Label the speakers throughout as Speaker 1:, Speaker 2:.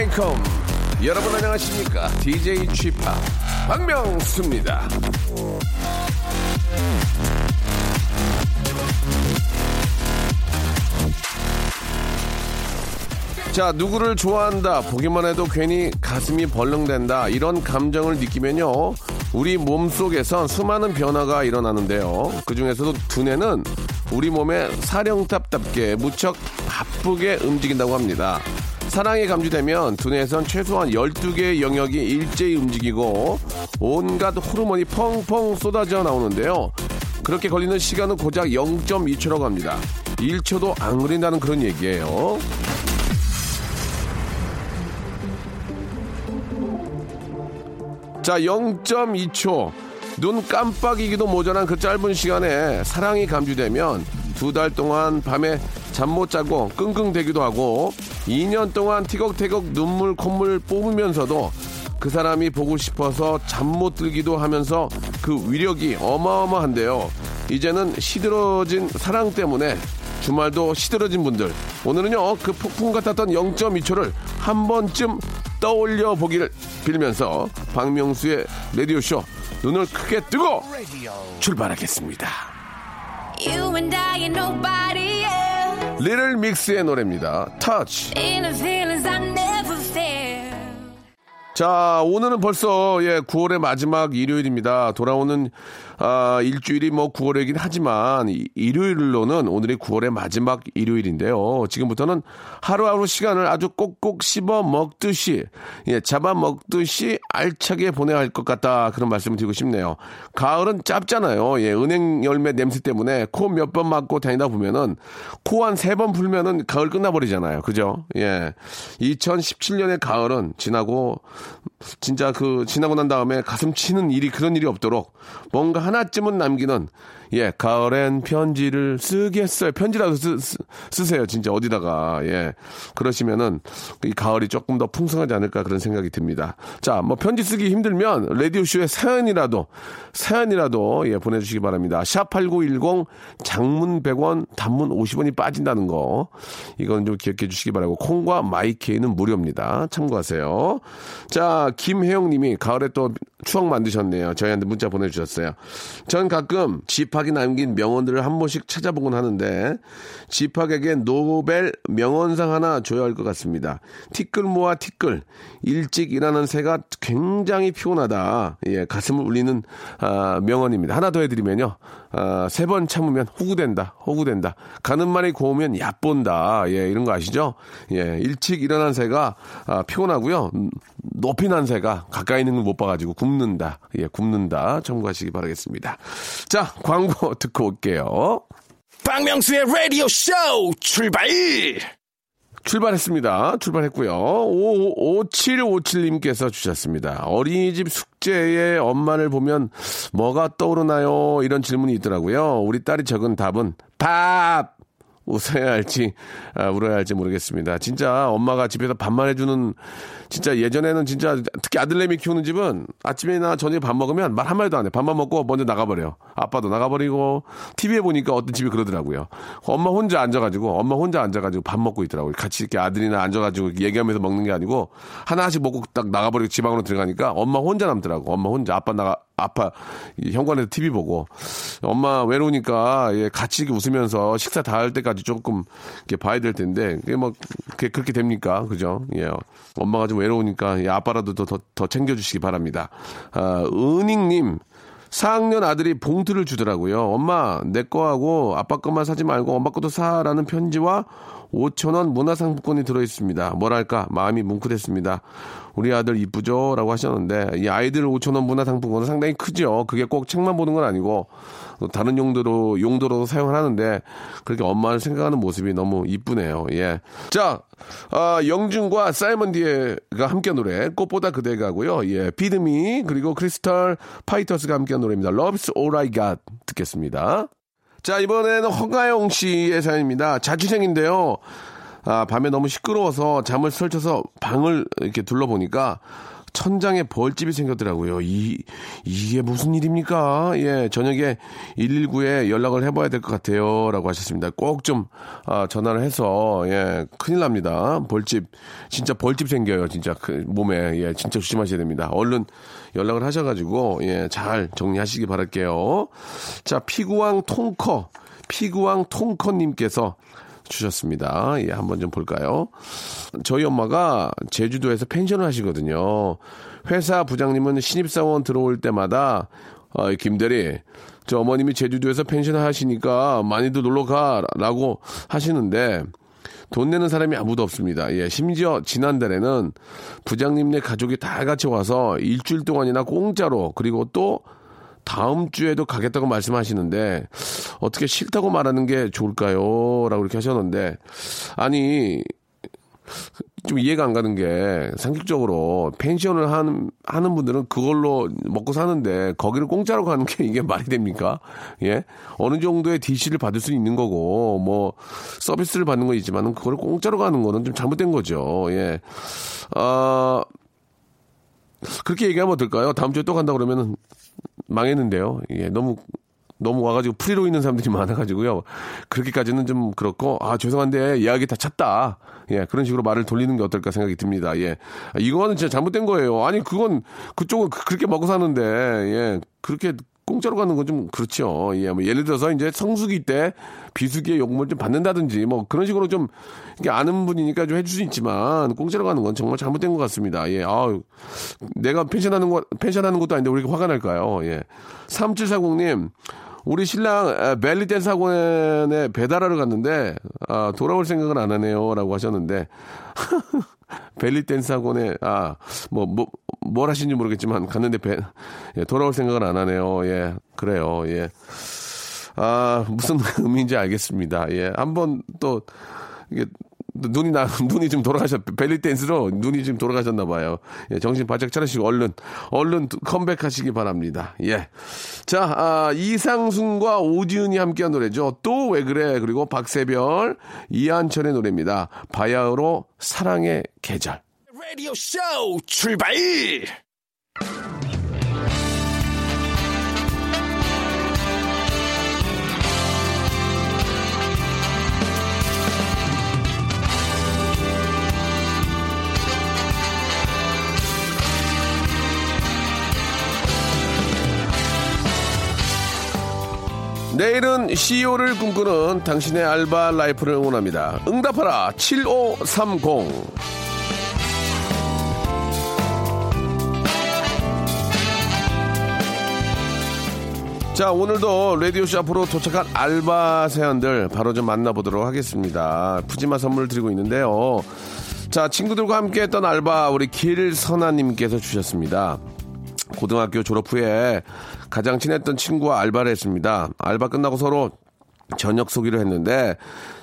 Speaker 1: welcome. 여러분 안녕하십니까? DJ Chip 박명수입니다. 자, 누구를 좋아한다. 보기만 해도 괜히 가슴이 벌렁댄다. 이런 감정을 느끼면요. 우리 몸 속에선 수많은 변화가 일어나는데요. 그 중에서도 두뇌는 우리 몸의 사령탑답게 무척 바쁘게 움직인다고 합니다. 사랑에 감지되면 두뇌에선 최소한 12개의 영역이 일제히 움직이고 온갖 호르몬이 펑펑 쏟아져 나오는데요. 그렇게 걸리는 시간은 고작 0.2초라고 합니다. 1초도 안 걸린다는 그런 얘기예요. 자, 0.2초. 눈 깜빡이기도 모자란 그 짧은 시간에 사랑이 감지되면 두 달 동안 밤에 잠 못 자고 끙끙대기도 하고 2년 동안 티격태격 눈물 콧물 뽑으면서도 그 사람이 보고 싶어서 잠 못 들기도 하면서 그 위력이 어마어마한데요. 이제는 시들어진 사랑 때문에 주말도 시들어진 분들 오늘은요 그 폭풍 같았던 0.2초를 한 번쯤 떠올려 보기를 빌면서 박명수의 라디오 쇼 눈을 크게 뜨고 출발하겠습니다. 리를 믹스의 노래입니다. 터치.
Speaker 2: Felt.
Speaker 1: 자, 오늘은 벌써 예, 9월의 마지막 일요일입니다. 돌아오는 아, 일주일이 뭐 9월이긴 하지만 이- 일요일로는 오늘이 9월의 마지막 일요일인데요. 지금부터는 하루하루 시간을 아주 꼭꼭 씹어 먹듯이 예, 잡아 먹듯이 알차게 보내야 할 것 같다. 그런 말씀을 드리고 싶네요. 가을은 짧잖아요. 예, 은행 열매 냄새 때문에 코 몇번 막고 다니다 보면은 코 한 세번 풀면은 가을 끝나버리잖아요. 그죠? 예. 2017년의 가을은 지나고 진짜 그 지나고 난 다음에 가슴 치는 일이 그런 일이 없도록 뭔가 하나쯤은 남기는 예 가을엔 편지를 쓰겠어요. 편지라도 쓰, 쓰, 세요 진짜 어디다가. 예. 그러시면은 이 가을이 조금 더 풍성하지 않을까 그런 생각이 듭니다. 자 뭐 편지 쓰기 힘들면 라디오 쇼에 사연이라도 사연이라도 예 보내주시기 바랍니다. 샵8910 장문 100원 단문 50원이 빠진다는 거. 이건 좀 기억해 주시기 바라고 콩과 마이케이는 무료입니다. 참고하세요. 자 김혜영 님이 가을에 또 추억 만드셨네요. 저희한테 문자 보내주셨어요. 전 가끔 집학이 남긴 명언들을 한 번씩 찾아보곤 하는데 집학에게 노벨 명언상 하나 줘야 할 것 같습니다. 티끌 모아 티끌. 일찍 일하는 새가 굉장히 피곤하다. 예 가슴을 울리는 아, 명언입니다. 하나 더 해드리면요. 아, 세 번 참으면 호구된다 호구된다. 가는 말이 고우면 얕본다. 예 이런 거 아시죠? 예 일찍 일어난 새가 아, 피곤하고요. 음, 높이 난 새가 가까이 있는 걸 못 봐가지고 굽는다. 예 굽는다. 참고하시기 바라겠습니다. 자 광고 듣고 올게요
Speaker 3: 박명수의 라디오 쇼 출발!
Speaker 1: 출발했습니다. 출발했고요. 5757님께서 주셨습니다. 어린이집 숙제에 엄마를 보면 뭐가 떠오르나요? 이런 질문이 있더라고요. 우리 딸이 적은 답은 밥! 웃어야 할지, 아, 울어야 할지 모르겠습니다. 진짜 엄마가 집에서 밥만 해주는, 진짜 예전에는 진짜 특히 아들내미 키우는 집은 아침이나 저녁에 밥 먹으면 말 한마디도 안 해. 밥만 먹고 먼저 나가버려요. 아빠도 나가버리고, TV에 보니까 어떤 집이 그러더라고요. 엄마 혼자 앉아가지고, 엄마 혼자 앉아가지고 밥 먹고 있더라고요. 같이 이렇게 아들이나 앉아가지고 얘기하면서 먹는 게 아니고, 하나씩 먹고 딱 나가버리고 지방으로 들어가니까 엄마 혼자 남더라고. 엄마 혼자. 아빠 나가, 아빠 이 현관에서 TV 보고. 엄마 외로우니까 예, 같이 웃으면서 식사 다 할 때까지 조금 이렇게 봐야 될 텐데 그게 뭐 그게 그렇게 됩니까? 그죠? 예. 엄마가 좀 외로우니까 예, 아빠라도 더, 더, 더 챙겨주시기 바랍니다. 아, 은익님 4학년 아들이 봉투를 주더라고요. 엄마, 내 거하고 아빠 것만 사지 말고 엄마 것도 사라는 편지와 5천원 문화상품권이 들어있습니다. 뭐랄까, 마음이 뭉클했습니다. 우리 아들 이쁘죠? 라고 하셨는데, 이 아이들 5천원 문화상품권은 상당히 크죠. 그게 꼭 책만 보는 건 아니고, 또 다른 용도로, 용도로 사용을 하는데, 그렇게 엄마를 생각하는 모습이 너무 이쁘네요. 예. 자, 아, 영준과 사이먼 디가 함께 노래, 꽃보다 그대가고요. 예. 피드미, 그리고 크리스탈 파이터스가 함께 노래입니다. Love's All I Got 듣겠습니다. 자, 이번에는 허가영 씨의 사연입니다. 자취생인데요. 아, 밤에 너무 시끄러워서 잠을 설쳐서 방을 이렇게 둘러보니까 천장에 벌집이 생겼더라고요. 이, 이게 무슨 일입니까? 예, 저녁에 119에 연락을 해봐야 될 것 같아요. 라고 하셨습니다. 꼭 좀, 아, 전화를 해서, 예, 큰일 납니다. 벌집, 진짜 벌집 생겨요. 진짜 그 몸에, 예, 진짜 조심하셔야 됩니다. 얼른 연락을 하셔가지고, 예, 잘 정리하시기 바랄게요. 자, 피구왕 통커, 피구왕 통커님께서 주셨습니다. 예, 한번 좀 볼까요? 저희 엄마가 제주도에서 펜션을 하시거든요. 회사 부장님은 신입사원 들어올 때마다 어, 김대리, 저 어머님이 제주도에서 펜션을 하시니까 많이들 놀러 가라고 하시는데 돈 내는 사람이 아무도 없습니다. 예, 심지어 지난달에는 부장님네 가족이 다 같이 와서 일주일 동안이나 공짜로 그리고 또 다음 주에도 가겠다고 말씀하시는데 어떻게 싫다고 말하는 게 좋을까요? 라고 이렇게 하셨는데 아니 좀 이해가 안 가는 게 상식적으로 펜션을 하는 하는 분들은 그걸로 먹고 사는데 거기를 공짜로 가는 게 이게 말이 됩니까? 예 어느 정도의 DC를 받을 수 있는 거고 뭐 서비스를 받는 거 있지만은 그걸 공짜로 가는 거는 좀 잘못된 거죠. 예. 아 그렇게 얘기하면 어떨까요? 다음 주에 또 간다 그러면은 망했는데요. 예, 너무 너무 와가지고 프리로 있는 사람들이 많아가지고요. 그렇게까지는 좀 그렇고, 아, 죄송한데, 예약이 다 찼다. 예, 그런 식으로 말을 돌리는 게 어떨까 생각이 듭니다. 예. 아, 이거는 진짜 잘못된 거예요. 아니, 그건, 그쪽은 그- 그렇게 먹고 사는데, 예, 그렇게 공짜로 가는 건 좀 그렇죠. 예, 뭐 예를 들어서 이제 성수기 때 비수기의 요금을 좀 받는다든지 뭐 그런 식으로 좀 이게 아는 분이니까 좀 해줄 수 있지만 공짜로 가는 건 정말 잘못된 것 같습니다. 예, 아우 내가 펜션하는 거 펜션하는 것도 아닌데 왜 이렇게 화가 날까요? 예, 3740님 우리 신랑 아, 벨리 댄스 학원에 배달하러 갔는데 아, 돌아올 생각은 안 하네요라고 하셨는데 벨리 댄스 학원에 아 뭐 뭐 뭘 하시는지 모르겠지만 갔는데 배, 예, 돌아올 생각은 안 하네요. 예 그래요. 예. 아 무슨 의미인지 알겠습니다. 예 한번 또 이게 눈이 나 눈이 좀 돌아가셨 벨리 댄스로 눈이 좀 돌아가셨나 봐요. 예, 정신 바짝 차리시고 얼른 얼른 컴백하시기 바랍니다. 예. 자, 아, 이상순과 오지은이 함께한 노래죠. 또 왜 그래? 그리고 박세별, 이한철의 노래입니다. 바야흐로 사랑의 계절.
Speaker 3: 라디오 쇼 출발!
Speaker 1: 내일은 CEO를 꿈꾸는 당신의 알바 라이프를 응원합니다. 응답하라 7530. 자, 오늘도 라디오쇼 앞으로 도착한 알바 세안들 바로 좀 만나보도록 하겠습니다. 푸짐한 선물 드리고 있는데요. 자, 친구들과 함께 했던 알바 우리 길선아님께서 주셨습니다. 고등학교 졸업 후에 가장 친했던 친구와 알바를 했습니다. 알바 끝나고 서로 저녁 쏘기로 했는데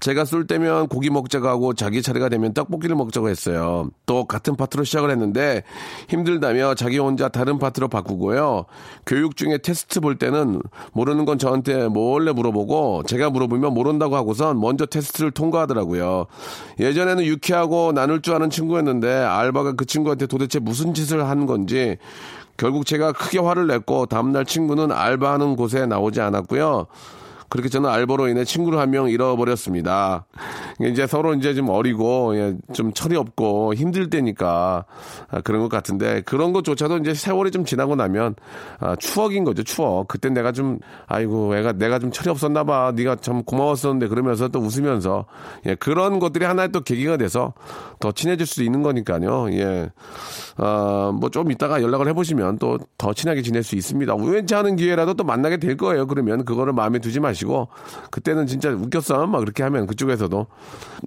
Speaker 1: 제가 쏠 때면 고기 먹자고 하고 자기 차례가 되면 떡볶이를 먹자고 했어요. 또 같은 파트로 시작을 했는데 힘들다며 자기 혼자 다른 파트로 바꾸고요. 교육 중에 테스트 볼 때는 모르는 건 저한테 몰래 물어보고 제가 물어보면 모른다고 하고선 먼저 테스트를 통과하더라고요. 예전에는 유쾌하고 나눌 줄 아는 친구였는데 알바가 그 친구한테 도대체 무슨 짓을 한 건지 결국 제가 크게 화를 냈고 다음날 친구는 알바하는 곳에 나오지 않았고요. 그렇게 저는 알바로 인해 친구를 한 명 잃어버렸습니다. 이제 서로 이제 좀 어리고 예, 좀 철이 없고 힘들 때니까 아, 그런 것 같은데 그런 것조차도 이제 세월이 좀 지나고 나면 아, 추억인 거죠 추억. 그때 내가 좀 아이고 애가 내가 좀 철이 없었나 봐. 네가 참 고마웠었는데 그러면서 또 웃으면서 예, 그런 것들이 하나의 또 계기가 돼서 더 친해질 수 있는 거니까요. 예. 아, 뭐 좀 이따가 연락을 해보시면 또 더 친하게 지낼 수 있습니다. 우연치 않은 기회라도 또 만나게 될 거예요. 그러면 그거를 마음에 두지 마시고 그때는 진짜 웃겼어. 막 그렇게 하면 그쪽에서도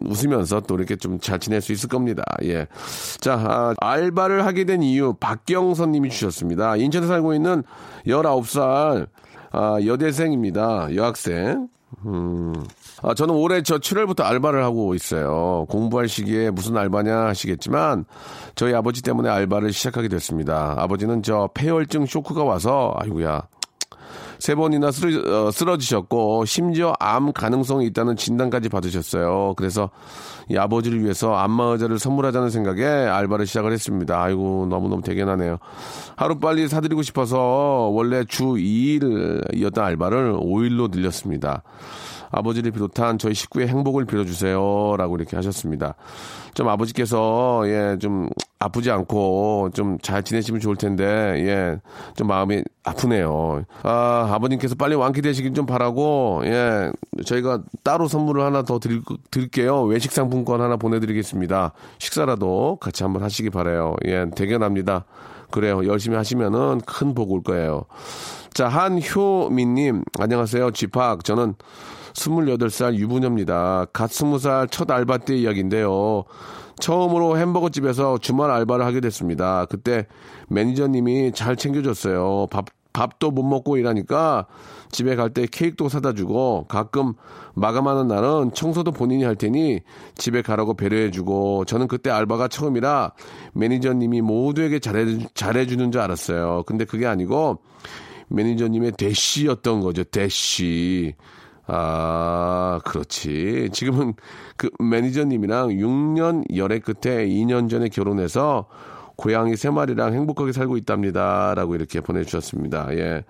Speaker 1: 웃으면서 또 이렇게 좀 잘 지낼 수 있을 겁니다. 예. 자, 아, 알바를 하게 된 이유 박경선 님이 주셨습니다. 인천에 살고 있는 19살 아, 여대생입니다. 여학생. 음. 아, 저는 올해 저 7월부터 알바를 하고 있어요. 공부할 시기에 무슨 알바냐 하시겠지만 저희 아버지 때문에 알바를 시작하게 됐습니다. 아버지는 저 폐혈증 쇼크가 와서 아이고야 세 번이나 쓰러, 어, 쓰러지셨고 심지어 암 가능성이 있다는 진단까지 받으셨어요. 그래서 이 아버지를 위해서 안마 의자를 선물하자는 생각에 알바를 시작을 했습니다. 아이고 너무너무 대견하네요. 하루 빨리 사드리고 싶어서 원래 주 2일이었던 알바를 5일로 늘렸습니다. 아버지를 비롯한 저희 식구의 행복을 빌어주세요. 라고 이렇게 하셨습니다. 좀 아버지께서, 예, 좀 아프지 않고 좀 잘 지내시면 좋을 텐데, 예, 좀 마음이 아프네요. 아, 아버님께서 빨리 완쾌되시길 좀 바라고, 예, 저희가 따로 선물을 하나 더 드릴, 드릴게요. 외식 상품권 하나 보내드리겠습니다. 식사라도 같이 한번 하시기 바래요. 예, 대견합니다. 그래요. 열심히 하시면은 큰 복 올 거예요. 자, 한효민님, 안녕하세요. 집학. 저는 28살 유부녀입니다. 갓 20살 첫 알바 때 이야기인데요. 처음으로 햄버거 집에서 주말 알바를 하게 됐습니다. 그때 매니저님이 잘 챙겨줬어요. 밥, 밥도 못 먹고 일하니까 집에 갈 때 케이크도 사다 주고 가끔 마감하는 날은 청소도 본인이 할 테니 집에 가라고 배려해 주고 저는 그때 알바가 처음이라 매니저님이 모두에게 잘해, 잘해주는 줄 알았어요. 근데 그게 아니고 매니저님의 대시였던 거죠. 대시. 아, 그렇지. 지금은 그 매니저님이랑 6년 열애 끝에 2년 전에 결혼해서 고양이 세 마리랑 행복하게 살고 있답니다. 라고 이렇게 보내주셨습니다. 예.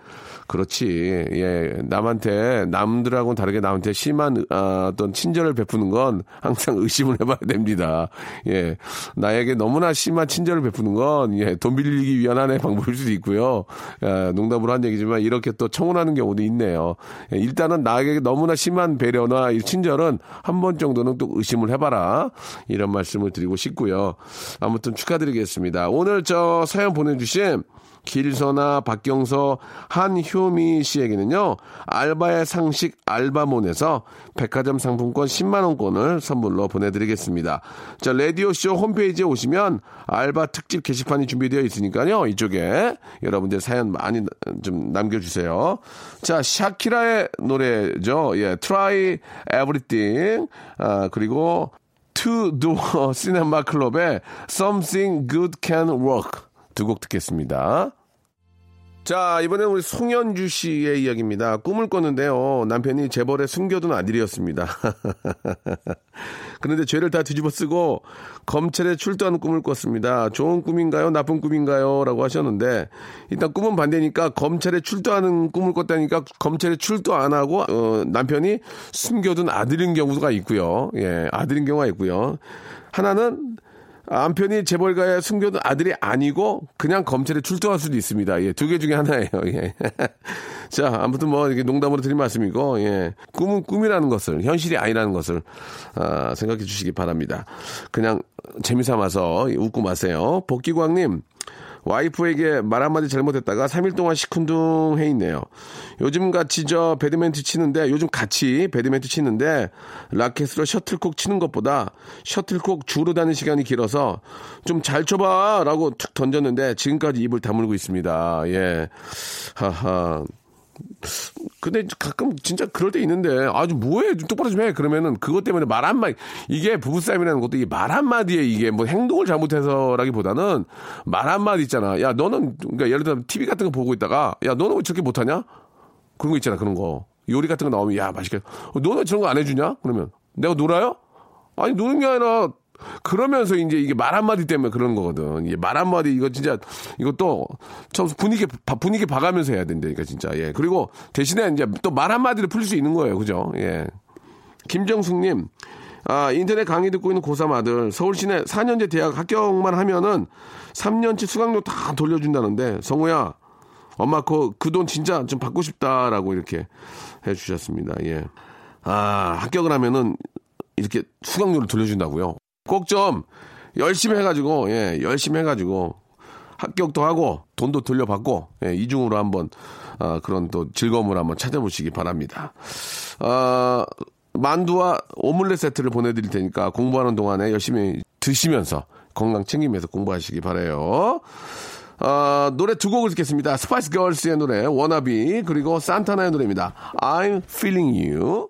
Speaker 1: 그렇지. 예. 남한테, 남들하고는 다르게 남한테 심한, 어, 어떤 친절을 베푸는 건 항상 의심을 해봐야 됩니다. 예. 나에게 너무나 심한 친절을 베푸는 건, 예. 돈 빌리기 위한 하나의 방법일 수도 있고요. 예, 농담으로 한 얘기지만 이렇게 또 청혼하는 경우도 있네요. 예, 일단은 나에게 너무나 심한 배려나 이 친절은 한 번 정도는 또 의심을 해봐라. 이런 말씀을 드리고 싶고요. 아무튼 축하드리겠습니다. 오늘 저 사연 보내주신 길서나 박경서 한효미 씨에게는요 알바의 상식 알바몬에서 백화점 상품권 10만 원권을 선물로 보내드리겠습니다. 자 라디오 쇼 홈페이지에 오시면 알바 특집 게시판이 준비되어 있으니까요 이쪽에 여러분들 사연 많이 좀 남겨주세요. 자 샤키라의 노래죠. 예, Try Everything 아, 그리고 Do 시네마 클럽의 Something Good Can Work 두 곡 듣겠습니다. 자, 이번엔 우리 송현주 씨의 이야기입니다. 꿈을 꿨는데요. 남편이 재벌의 숨겨둔 아들이었습니다. 그런데 죄를 다 뒤집어 쓰고 검찰에 출두하는 꿈을 꿨습니다. 좋은 꿈인가요? 나쁜 꿈인가요? 라고 하셨는데 일단 꿈은 반대니까 검찰에 출두하는 꿈을 꿨다니까 검찰에 출두 안 하고 어, 남편이 숨겨둔 아들인 경우가 있고요. 예, 아들인 경우가 있고요. 하나는 남편이 재벌가에 숨겨둔 아들이 아니고 그냥 검찰에 출두할 수도 있습니다. 예, 두 개 중에 하나예요. 예. 자, 아무튼 뭐 이렇게 농담으로 드린 말씀이고, 예. 꿈은 꿈이라는 것을 현실이 아니라는 것을 아, 생각해 주시기 바랍니다. 그냥 재미 삼아서 웃고 마세요. 복기광님. 와이프에게 말 한마디 잘못했다가 3일 동안 시큰둥해 있네요. 요즘 같이 저 배드민턴 치는데 요즘 같이 배드민턴 치는데 라켓으로 셔틀콕 치는 것보다 셔틀콕 주로 다니는 시간이 길어서 좀 잘 쳐봐라고 툭 던졌는데 지금까지 입을 다물고 있습니다. 예, 하하. 근데 가끔 진짜 그럴 때 있는데 아주 뭐해? 좀 똑바로 좀 해. 그러면은 그것 때문에 말 한마디. 이게 부부싸움이라는 것도 이게 말 한마디에 이게 뭐 행동을 잘못해서라기보다는 말 한마디 있잖아. 야 너는 그러니까 예를 들어 TV 같은 거 보고 있다가 야 너는 왜 저렇게 못하냐? 그런 거 있잖아 그런 거. 요리 같은 거 나오면 야 맛있게. 어, 너는 저런 거 안 해주냐? 그러면. 내가 놀아요? 아니 노는 게 아니라 그러면서 이제 이게 말 한마디 때문에 그런 거거든. 이게 말 한마디 이거 진짜 이것도 처음 분위기 바- 분위기 봐가면서 해야 된다니까 진짜. 예. 그리고 대신에 이제 또 말 한마디를 풀릴 수 있는 거예요. 그죠? 예. 김정숙 님. 아, 인터넷 강의 듣고 있는 고3 아들. 서울 시내 4년제 대학 합격만 하면은 3년치 수강료 다 돌려준다는데, 성우야, 엄마 그, 그 돈 진짜 좀 받고 싶다라고 이렇게 해 주셨습니다. 예. 아, 합격을 하면은 이렇게 수강료를 돌려준다고요. 꼭 좀 열심히 해가지고, 예, 열심히 해가지고 합격도 하고 돈도 돌려받고, 예, 이중으로 한번, 아, 그런 또 즐거움을 한번 찾아보시기 바랍니다. 아, 만두와 오믈렛 세트를 보내드릴 테니까 공부하는 동안에 열심히 드시면서 건강 챙기면서 공부하시기 바래요. 아, 노래 두 곡을 듣겠습니다. 스파이스 걸스의 노래 워너비 그리고 산타나의 노래입니다. I'm feeling you.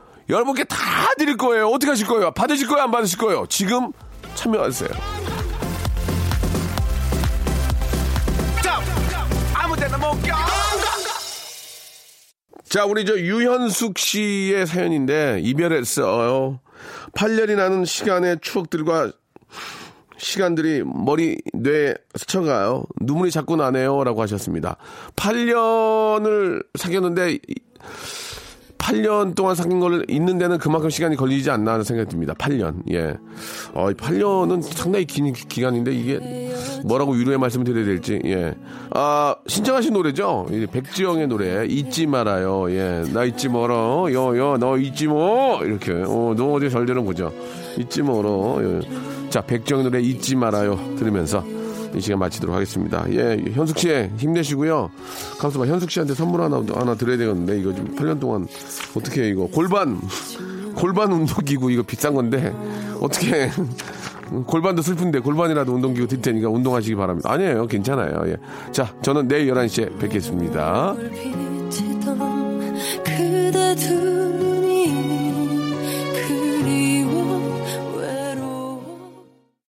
Speaker 1: 여러분께 다 드릴 거예요. 어떻게 하실 거예요? 받으실 거예요? 안 받으실 거예요? 지금 참여하세요. 자, 우리 저 유현숙 씨의 사연인데 이별했어요. 8년이라는 시간의 추억들과 시간들이 머리, 뇌에 스쳐가요. 눈물이 자꾸 나네요. 라고 하셨습니다. 8년을 사귀었는데 8년 동안 사귄 걸 있는 데는 그만큼 시간이 걸리지 않나 하는 생각이 듭니다. 8년. 예. 어, 8년은 상당히 긴 기간인데 이게 뭐라고 위로의 말씀을 드려야 될지. 예. 아, 신청하신 노래죠? 백지영의 노래. 잊지 말아요. 예. 나 잊지 말어. 여, 여, 너 잊지 뭐. 이렇게. 어, 너 어디 잘 되는 거죠? 잊지 말어. 예. 자, 백지영의 노래 잊지 말아요. 들으면서 이 시간 마치도록 하겠습니다. 예, 현숙 씨 힘내시고요. 가수 현숙 씨한테 선물 하나 하나 드려야 되겠는데 이거 좀 8년 동안 어떻게 이거 골반 골반 운동기구 이거 비싼 건데 어떻게 골반도 슬픈데 골반이라도 운동기구 드릴 테니까 운동하시기 바랍니다. 아니에요, 괜찮아요. 예. 자, 저는 내일 11시에 뵙겠습니다.